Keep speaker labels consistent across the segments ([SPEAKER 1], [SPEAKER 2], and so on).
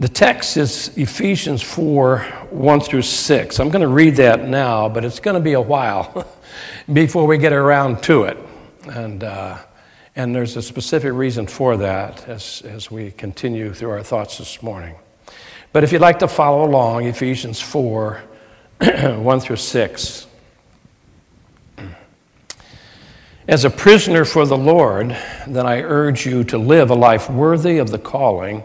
[SPEAKER 1] The text is Ephesians 4 1 through 6. I'm going to read that now, but it's going to be a while before we get around to it. And, uh, and there's a specific reason for that as, as we continue through our thoughts this morning. But if you'd like to follow along, Ephesians 4 1 through 6. As a prisoner for the Lord, then I urge you to live a life worthy of the calling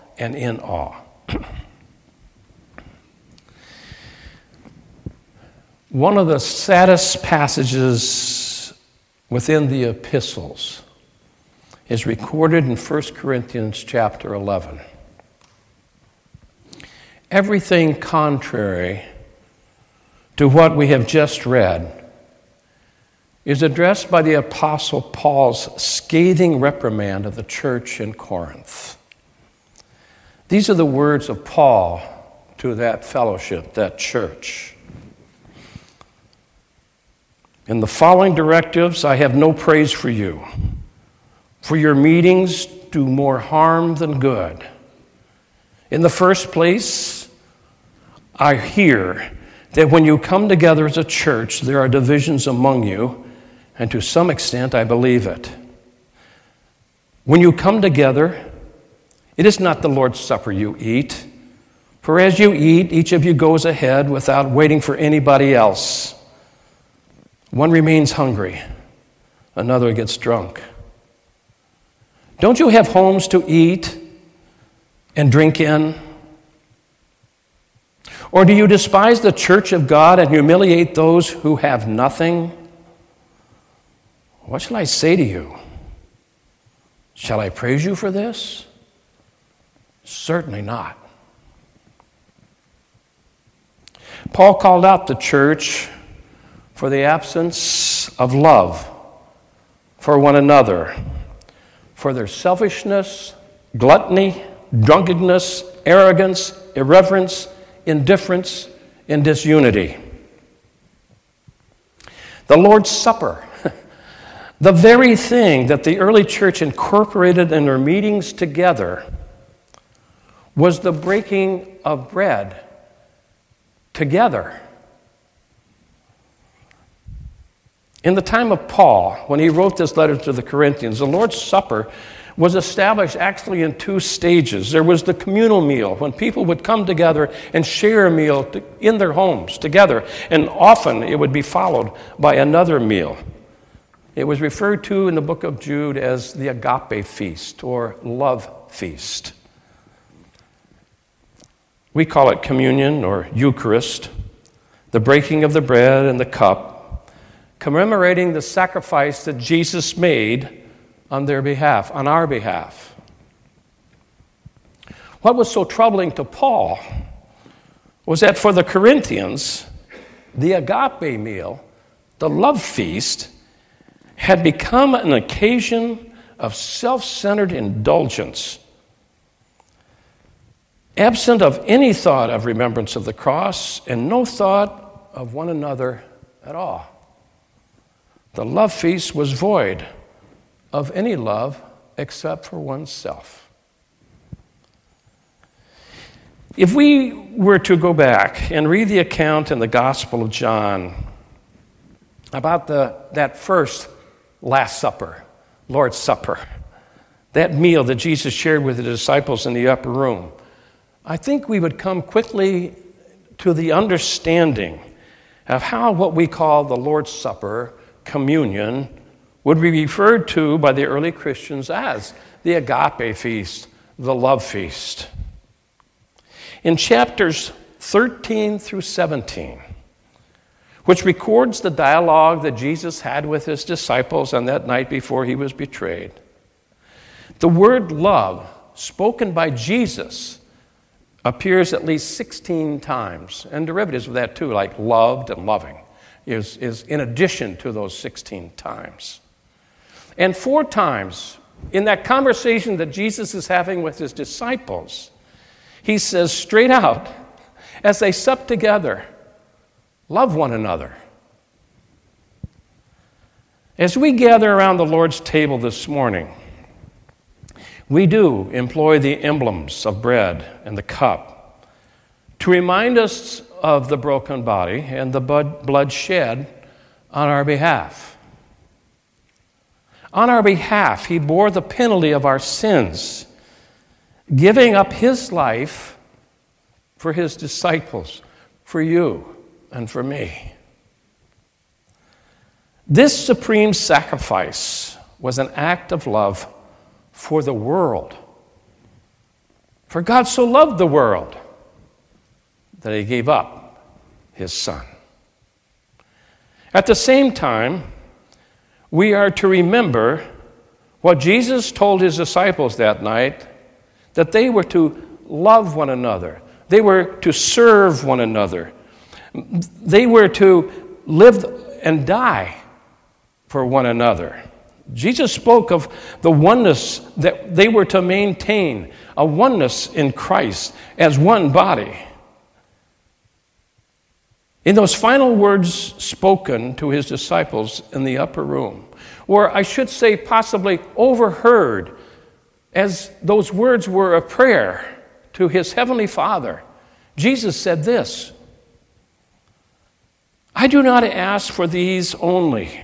[SPEAKER 1] and in awe. One of the saddest passages within the epistles is recorded in 1 Corinthians chapter 11. Everything contrary to what we have just read is addressed by the Apostle Paul's scathing reprimand of the church in Corinth. These are the words of Paul to that fellowship, that church. In the following directives, I have no praise for you, for your meetings do more harm than good. In the first place, I hear that when you come together as a church, there are divisions among you, and to some extent, I believe it. When you come together, it is not the Lord's Supper you eat. For as you eat, each of you goes ahead without waiting for anybody else. One remains hungry, another gets drunk. Don't you have homes to eat and drink in? Or do you despise the church of God and humiliate those who have nothing? What shall I say to you? Shall I praise you for this? Certainly not. Paul called out the church for the absence of love for one another, for their selfishness, gluttony, drunkenness, arrogance, irreverence, indifference, and disunity. The Lord's Supper, the very thing that the early church incorporated in their meetings together was the breaking of bread together. In the time of Paul, when he wrote this letter to the Corinthians, the Lord's Supper was established actually in two stages. There was the communal meal, when people would come together and share a meal in their homes together, and often it would be followed by another meal. It was referred to in the book of Jude as the agape feast or love feast. We call it communion or Eucharist, the breaking of the bread and the cup, commemorating the sacrifice that Jesus made on their behalf, on our behalf. What was so troubling to Paul was that for the Corinthians, the agape meal, the love feast, had become an occasion of self centered indulgence absent of any thought of remembrance of the cross and no thought of one another at all. The love feast was void of any love except for oneself. If we were to go back and read the account in the Gospel of John about the, that first Last Supper, Lord's Supper, that meal that Jesus shared with the disciples in the upper room, I think we would come quickly to the understanding of how what we call the Lord's Supper, communion, would be referred to by the early Christians as the agape feast, the love feast. In chapters 13 through 17, which records the dialogue that Jesus had with his disciples on that night before he was betrayed, the word love, spoken by Jesus, appears at least 16 times, and derivatives of that too, like loved and loving, is, is in addition to those 16 times. And four times in that conversation that Jesus is having with his disciples, he says straight out, as they sup together, love one another. As we gather around the Lord's table this morning, we do employ the emblems of bread and the cup to remind us of the broken body and the blood shed on our behalf. On our behalf, he bore the penalty of our sins, giving up his life for his disciples, for you and for me. This supreme sacrifice was an act of love for the world. For God so loved the world that he gave up his son. At the same time, we are to remember what Jesus told his disciples that night that they were to love one another, they were to serve one another, they were to live and die for one another. Jesus spoke of the oneness that they were to maintain, a oneness in Christ as one body. In those final words spoken to his disciples in the upper room, or I should say, possibly overheard, as those words were a prayer to his heavenly Father, Jesus said this I do not ask for these only,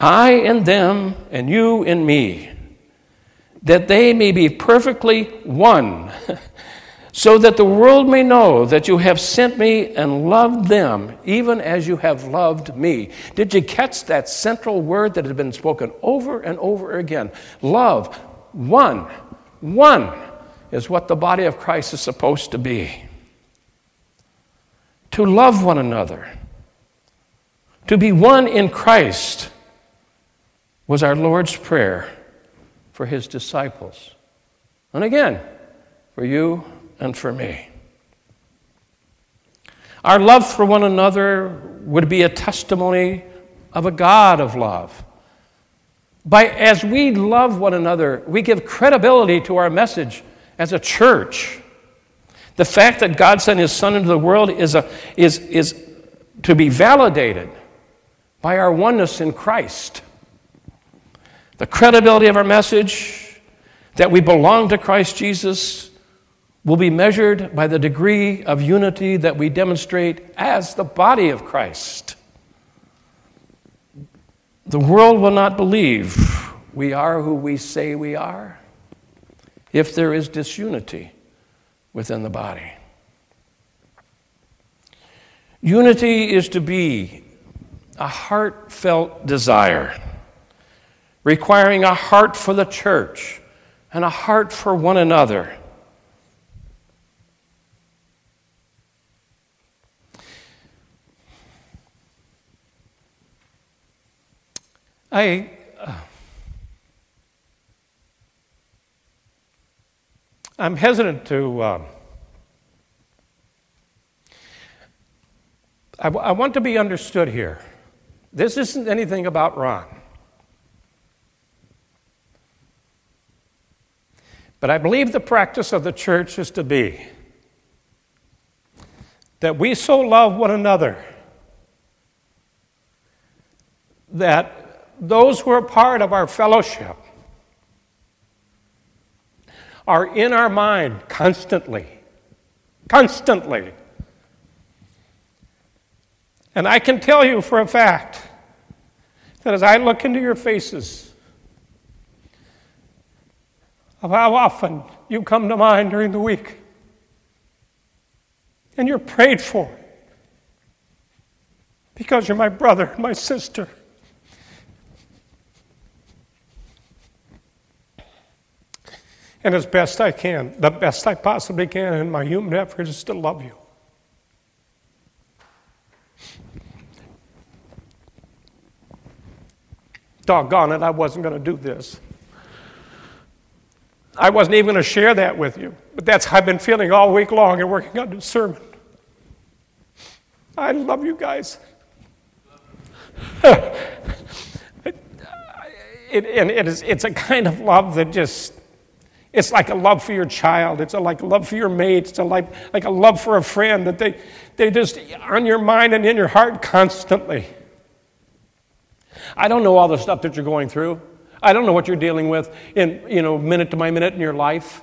[SPEAKER 1] I and them, and you and me, that they may be perfectly one. so that the world may know that you have sent me and loved them, even as you have loved me. Did you catch that central word that had been spoken over and over again? Love, one, one is what the body of Christ is supposed to be. To love one another, to be one in Christ, was our Lord's prayer for his disciples. And again, for you and for me. Our love for one another would be a testimony of a God of love. By, as we love one another, we give credibility to our message as a church. The fact that God sent His Son into the world is, a, is, is to be validated by our oneness in Christ. The credibility of our message, that we belong to Christ Jesus, will be measured by the degree of unity that we demonstrate as the body of Christ. The world will not believe we are who we say we are if there is disunity within the body. Unity is to be a heartfelt desire, requiring a heart for the church and a heart for one another I. Uh, I'm hesitant to. Uh, I, w- I want to be understood here. This isn't anything about Ron. But I believe the practice of the church is to be that we so love one another that those who are part of our fellowship are in our mind constantly. Constantly. And I can tell you for a fact that as I look into your faces, of how often you come to mind during the week.
[SPEAKER 2] And you're prayed for because you're my brother my sister. And as best I can, the best I possibly can in my human effort is to love you. Doggone it, I wasn't going to do this. I wasn't even going to share that with you, but that's how I've been feeling all week long and working on this sermon. I love you guys. it, and it is, it's a kind of love that just, it's like a love for your child. It's a, like a love for your mate. It's a, like, like a love for a friend that they, they just on your mind and in your heart constantly. I don't know all the stuff that you're going through. I don't know what you're dealing with in, you know, minute to my minute in your life.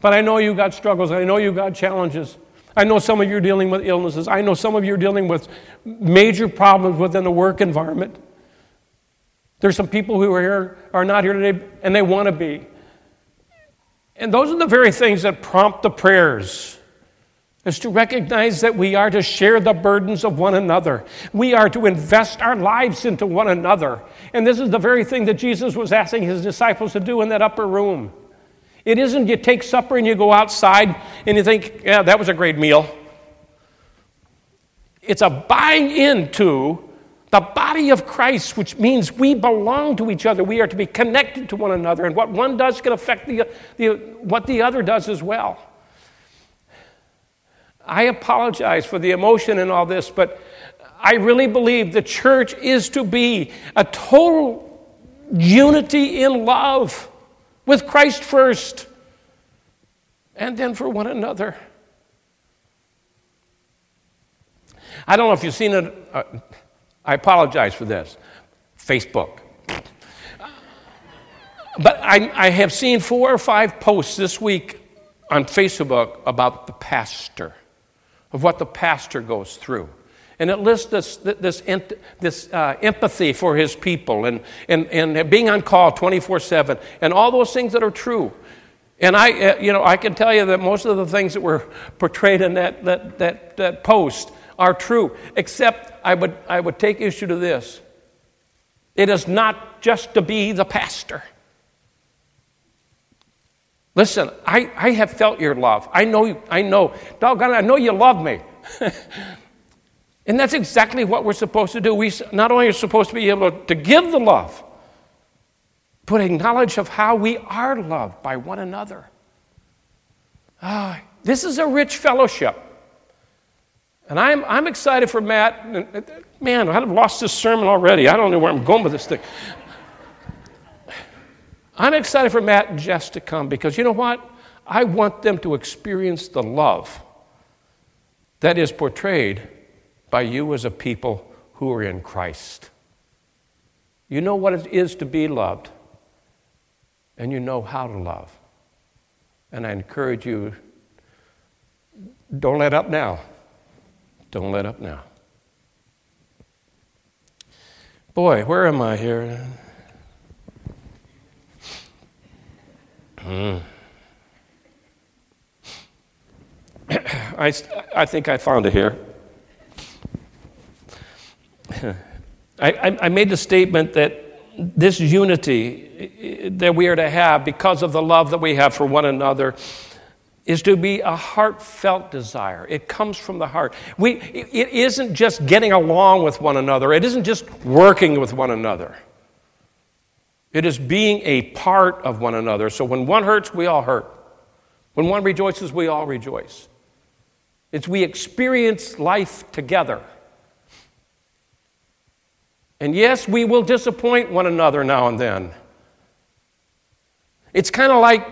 [SPEAKER 2] But I know you got struggles. I know you got challenges. I know some of you are dealing with illnesses. I know some of you are dealing with major problems within the work environment. There's some people who are here are not here today and they want to be. And those are the very things that prompt the prayers is to recognize that we are to share the burdens of one another. We are to invest our lives into one another. And this is the very thing that Jesus was asking his disciples to do in that upper room. It isn't you take supper and you go outside and you think, yeah, that was a great meal. It's a buying into the body of Christ, which means we belong to each other. We are to be connected to one another. And what one does can affect the, the, what the other does as well. I apologize for the emotion in all this, but I really believe the church is to be a total unity in love with Christ first and then for one another. I don't know if you've seen it. Uh, I apologize for this. Facebook. But I, I have seen four or five posts this week on Facebook about the pastor of what the pastor goes through. And it lists this, this, this uh, empathy for his people and, and, and being on call 24 7 and all those things that are true. And I, uh, you know, I can tell you that most of the things that were portrayed in that, that, that, that post are true, except I would, I would take issue to this. It is not just to be the pastor. Listen, I, I have felt your love. I know, I know. Doggone I know you love me. and that's exactly what we're supposed to do. We not only are supposed to be able to give the love, but acknowledge of how we are loved by one another. Ah, this is a rich fellowship. And I'm, I'm excited for Matt. Man, I've lost this sermon already. I don't know where I'm going with this thing. I'm excited for Matt and Jess to come because you know what? I want them to experience the love that is portrayed by you as a people who are in Christ. You know what it is to be loved, and you know how to love. And I encourage you don't let up now. Don't let up now. Boy, where am I here? Mm. I, I think I found it here. I, I made the statement that this unity that we are to have because of the love that we have for one another is to be a heartfelt desire. It comes from the heart. We, it isn't just getting along with one another, it isn't just working with one another. It is being a part of one another. So when one hurts, we all hurt. When one rejoices, we all rejoice. It's we experience life together. And yes, we will disappoint one another now and then. It's kind of like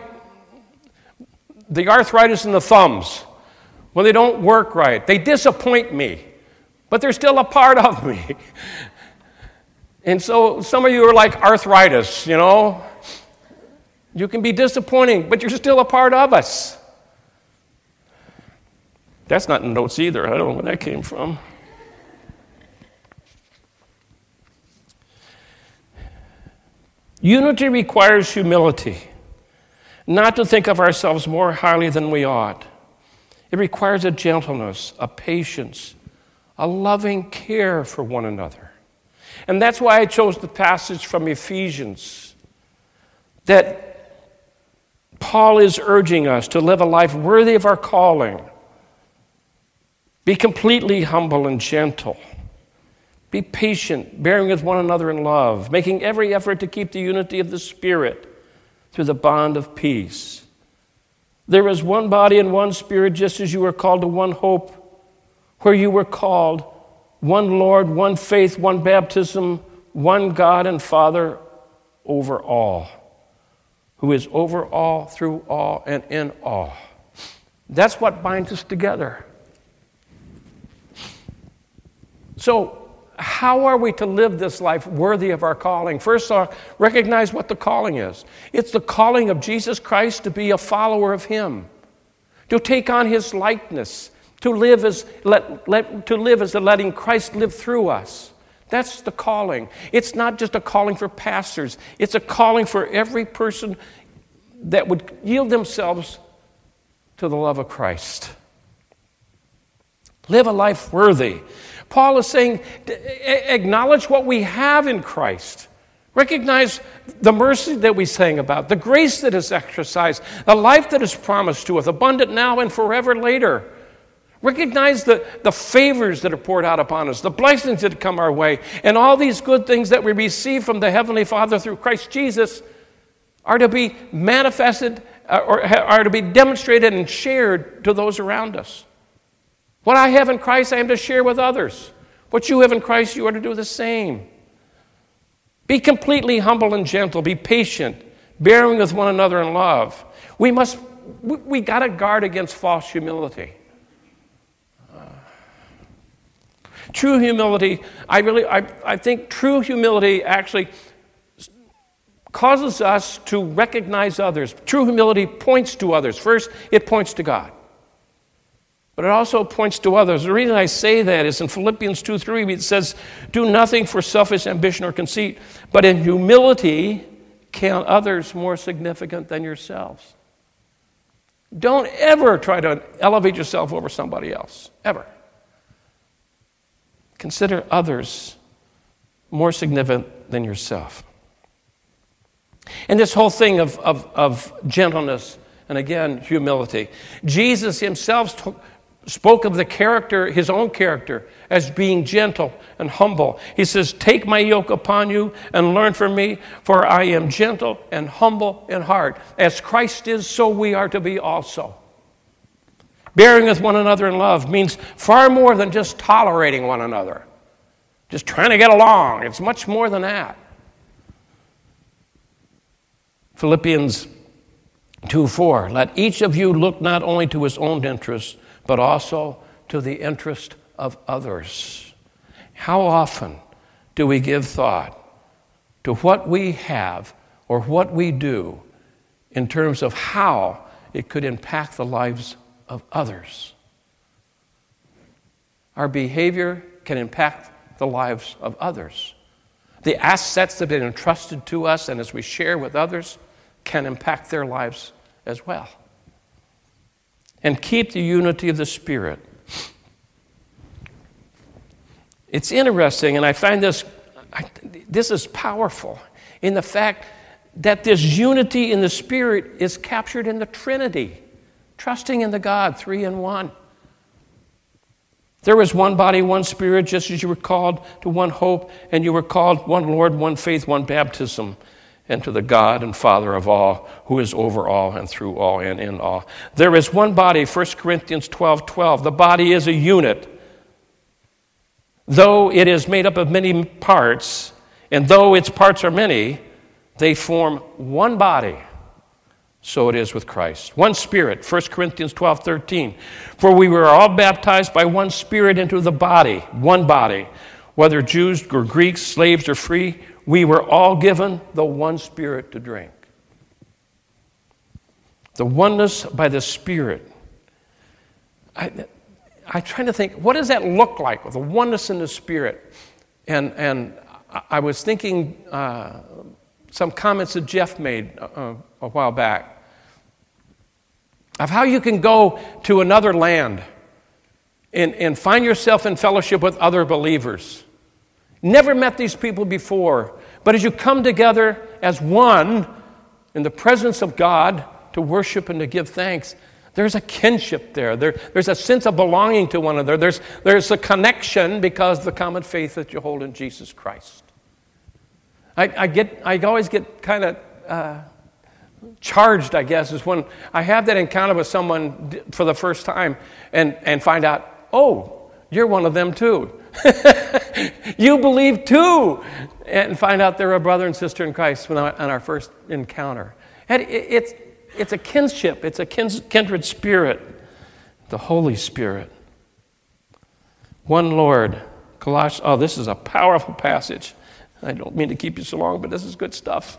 [SPEAKER 2] the arthritis in the thumbs. When they don't work right, they disappoint me, but they're still a part of me. And so some of you are like arthritis, you know. You can be disappointing, but you're still a part of us. That's not in notes either. I don't know where that came from. Unity requires humility, not to think of ourselves more highly than we ought.
[SPEAKER 1] It requires a gentleness, a patience, a loving care for one another. And that's why I chose the passage from Ephesians that Paul is urging us to live a life worthy of our calling. Be completely humble and gentle. Be patient, bearing with one another in love, making every effort to keep the unity of the Spirit through the bond of peace. There is one body and one Spirit, just as you were called to one hope, where you were called one Lord, one faith, one baptism, one God and Father over all, who is over all, through all, and in all. That's what binds us together. So, how are we to live this life worthy of our calling? First off, recognize what the calling is. It's the calling of Jesus Christ to be a follower of Him, to take on His likeness, to live as, let, let, to live as letting Christ live through us. That's the calling. It's not just a calling for pastors, it's a calling for every person that would yield themselves to the love of Christ. Live a life worthy. Paul is saying, acknowledge what we have in Christ. Recognize the mercy that we sang about, the grace that is exercised, the life that is promised to us, abundant now and forever later. Recognize the, the favors that are poured out upon us, the blessings that come our way, and all these good things that we receive from the Heavenly Father through Christ Jesus are to be manifested uh, or are to be demonstrated and shared to those around us. What I have in Christ, I am to share with others. What you have in Christ, you are to do the same. Be completely humble and gentle. Be patient, bearing with one another in love. We must, we, we got to guard against false humility. Uh, true humility, I really, I, I think true humility actually causes us to recognize others. True humility points to others. First, it points to God. But it also points to others. The reason I say that is in Philippians 2 3, it says, Do nothing for selfish ambition or conceit, but in humility count others more significant than yourselves. Don't ever try to elevate yourself over somebody else, ever. Consider others more significant than yourself. And this whole thing of, of, of gentleness and again, humility. Jesus himself took, spoke of the character, his own character, as being gentle and humble. He says, Take my yoke upon you and learn from me, for I am gentle and humble in heart. As Christ is, so we are to be also. Bearing with one another in love means far more than just tolerating one another, just trying to get along. It's much more than that. Philippians 2 4. Let each of you look not only to his own interests, but also to the interest of others. How often do we give thought to what we have or what we do in terms of how it could impact the lives of others? Our behavior can impact the lives of others. The assets that have been entrusted to us and as we share with others can impact their lives as well and keep the unity of the Spirit. It's interesting, and I find this, I, this is powerful in the fact that this unity in the Spirit is captured in the Trinity, trusting in the God, three in one. There was one body, one Spirit, just as you were called to one hope, and you were called one Lord, one faith, one baptism and to the God and Father of all, who is over all and through all and in all. There is one body, 1 Corinthians 12 12. The body is a unit. Though it is made up of many parts, and though its parts are many, they form one body. So it is with Christ. One Spirit, 1 Corinthians 12 13. For we were all baptized by one Spirit into the body, one body, whether Jews or Greeks, slaves or free we were all given the one Spirit to drink. The oneness by the Spirit. I, I'm trying to think, what does that look like the oneness in the Spirit? And, and I was thinking uh, some comments that Jeff made uh, a while back. Of how you can go to another land and, and find yourself in fellowship with other believers. Never met these people before, but as you come together as one in the presence of God to worship and to give thanks, there's a kinship there. there. There's a sense of belonging to one another. There's, there's a connection because of the common faith that you hold in Jesus Christ. I, I get, I always get kind of uh, charged, I guess, is when I have that encounter with someone for the first time and, and find out, oh, you're one of them too. you believe too. And find out they're a brother and sister in Christ on our first encounter. And it's, it's a kinship, it's a kindred spirit, the Holy Spirit. One Lord. Colossians, oh, this is a powerful passage. I don't mean to keep you so long, but this is good stuff.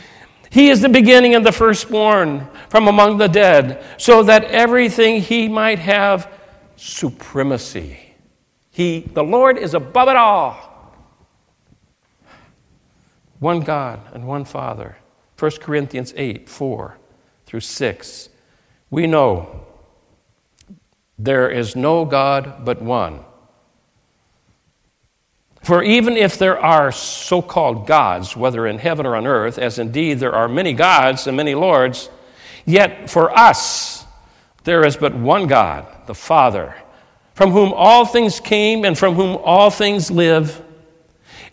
[SPEAKER 1] He is the beginning and the firstborn from among the dead, so that everything he might have supremacy. He, the Lord, is above it all. One God and one Father. 1 Corinthians 8 4 through 6. We know there is no God but one. For even if there are so called gods, whether in heaven or on earth, as indeed there are many gods and many lords, yet for us there is but one God, the Father, from whom all things came and from whom all things live.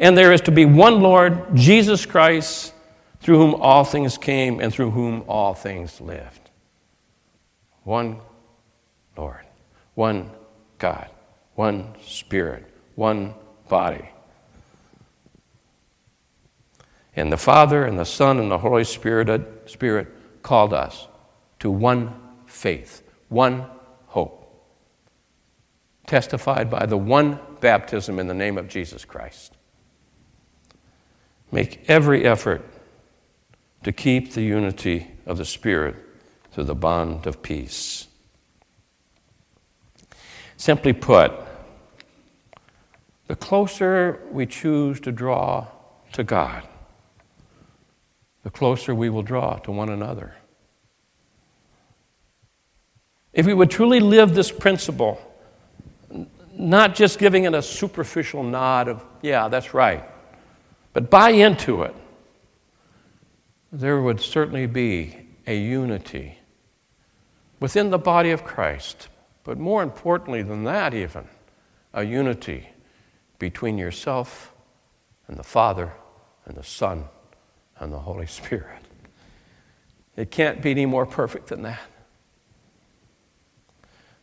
[SPEAKER 1] And there is to be one Lord, Jesus Christ, through whom all things came and through whom all things lived. One Lord, one God, one Spirit, one body. And the Father and the Son and the Holy Spirit, Spirit called us to one faith, one hope, testified by the one baptism in the name of Jesus Christ. Make every effort to keep the unity of the Spirit through the bond of peace. Simply put, the closer we choose to draw to God, the closer we will draw to one another. If we would truly live this principle, not just giving it a superficial nod of, yeah, that's right, but buy into it, there would certainly be a unity within the body of Christ. But more importantly than that, even, a unity between yourself and the Father and the Son and the Holy Spirit. It can't be any more perfect than that.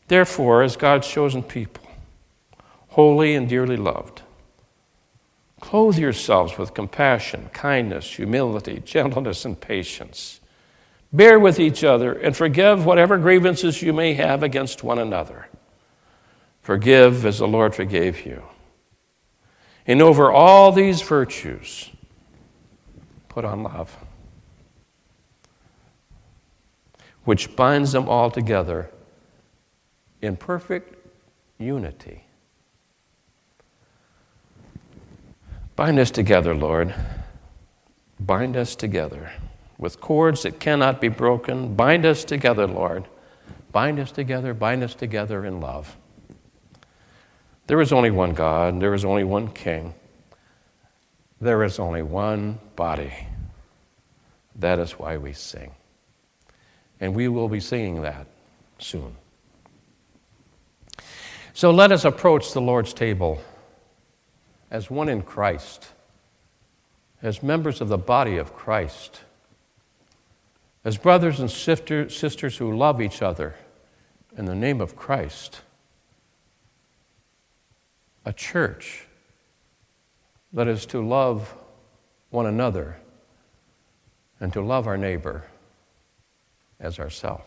[SPEAKER 1] Therefore, as God's chosen people, holy and dearly loved, clothe yourselves with compassion, kindness, humility, gentleness, and patience. Bear with each other and forgive whatever grievances you may have against one another. Forgive as the Lord forgave you. And over all these virtues, put on love, which binds them all together in perfect unity. Bind us together, Lord. Bind us together with cords that cannot be broken. Bind us together, Lord. Bind us together, bind us together in love. There is only one God, there is only one King, there is only one body. That is why we sing. And we will be singing that soon. So let us approach the Lord's table as one in Christ, as members of the body of Christ, as brothers and sisters who love each other in the name of Christ a church that is to love one another and to love our neighbor as ourselves.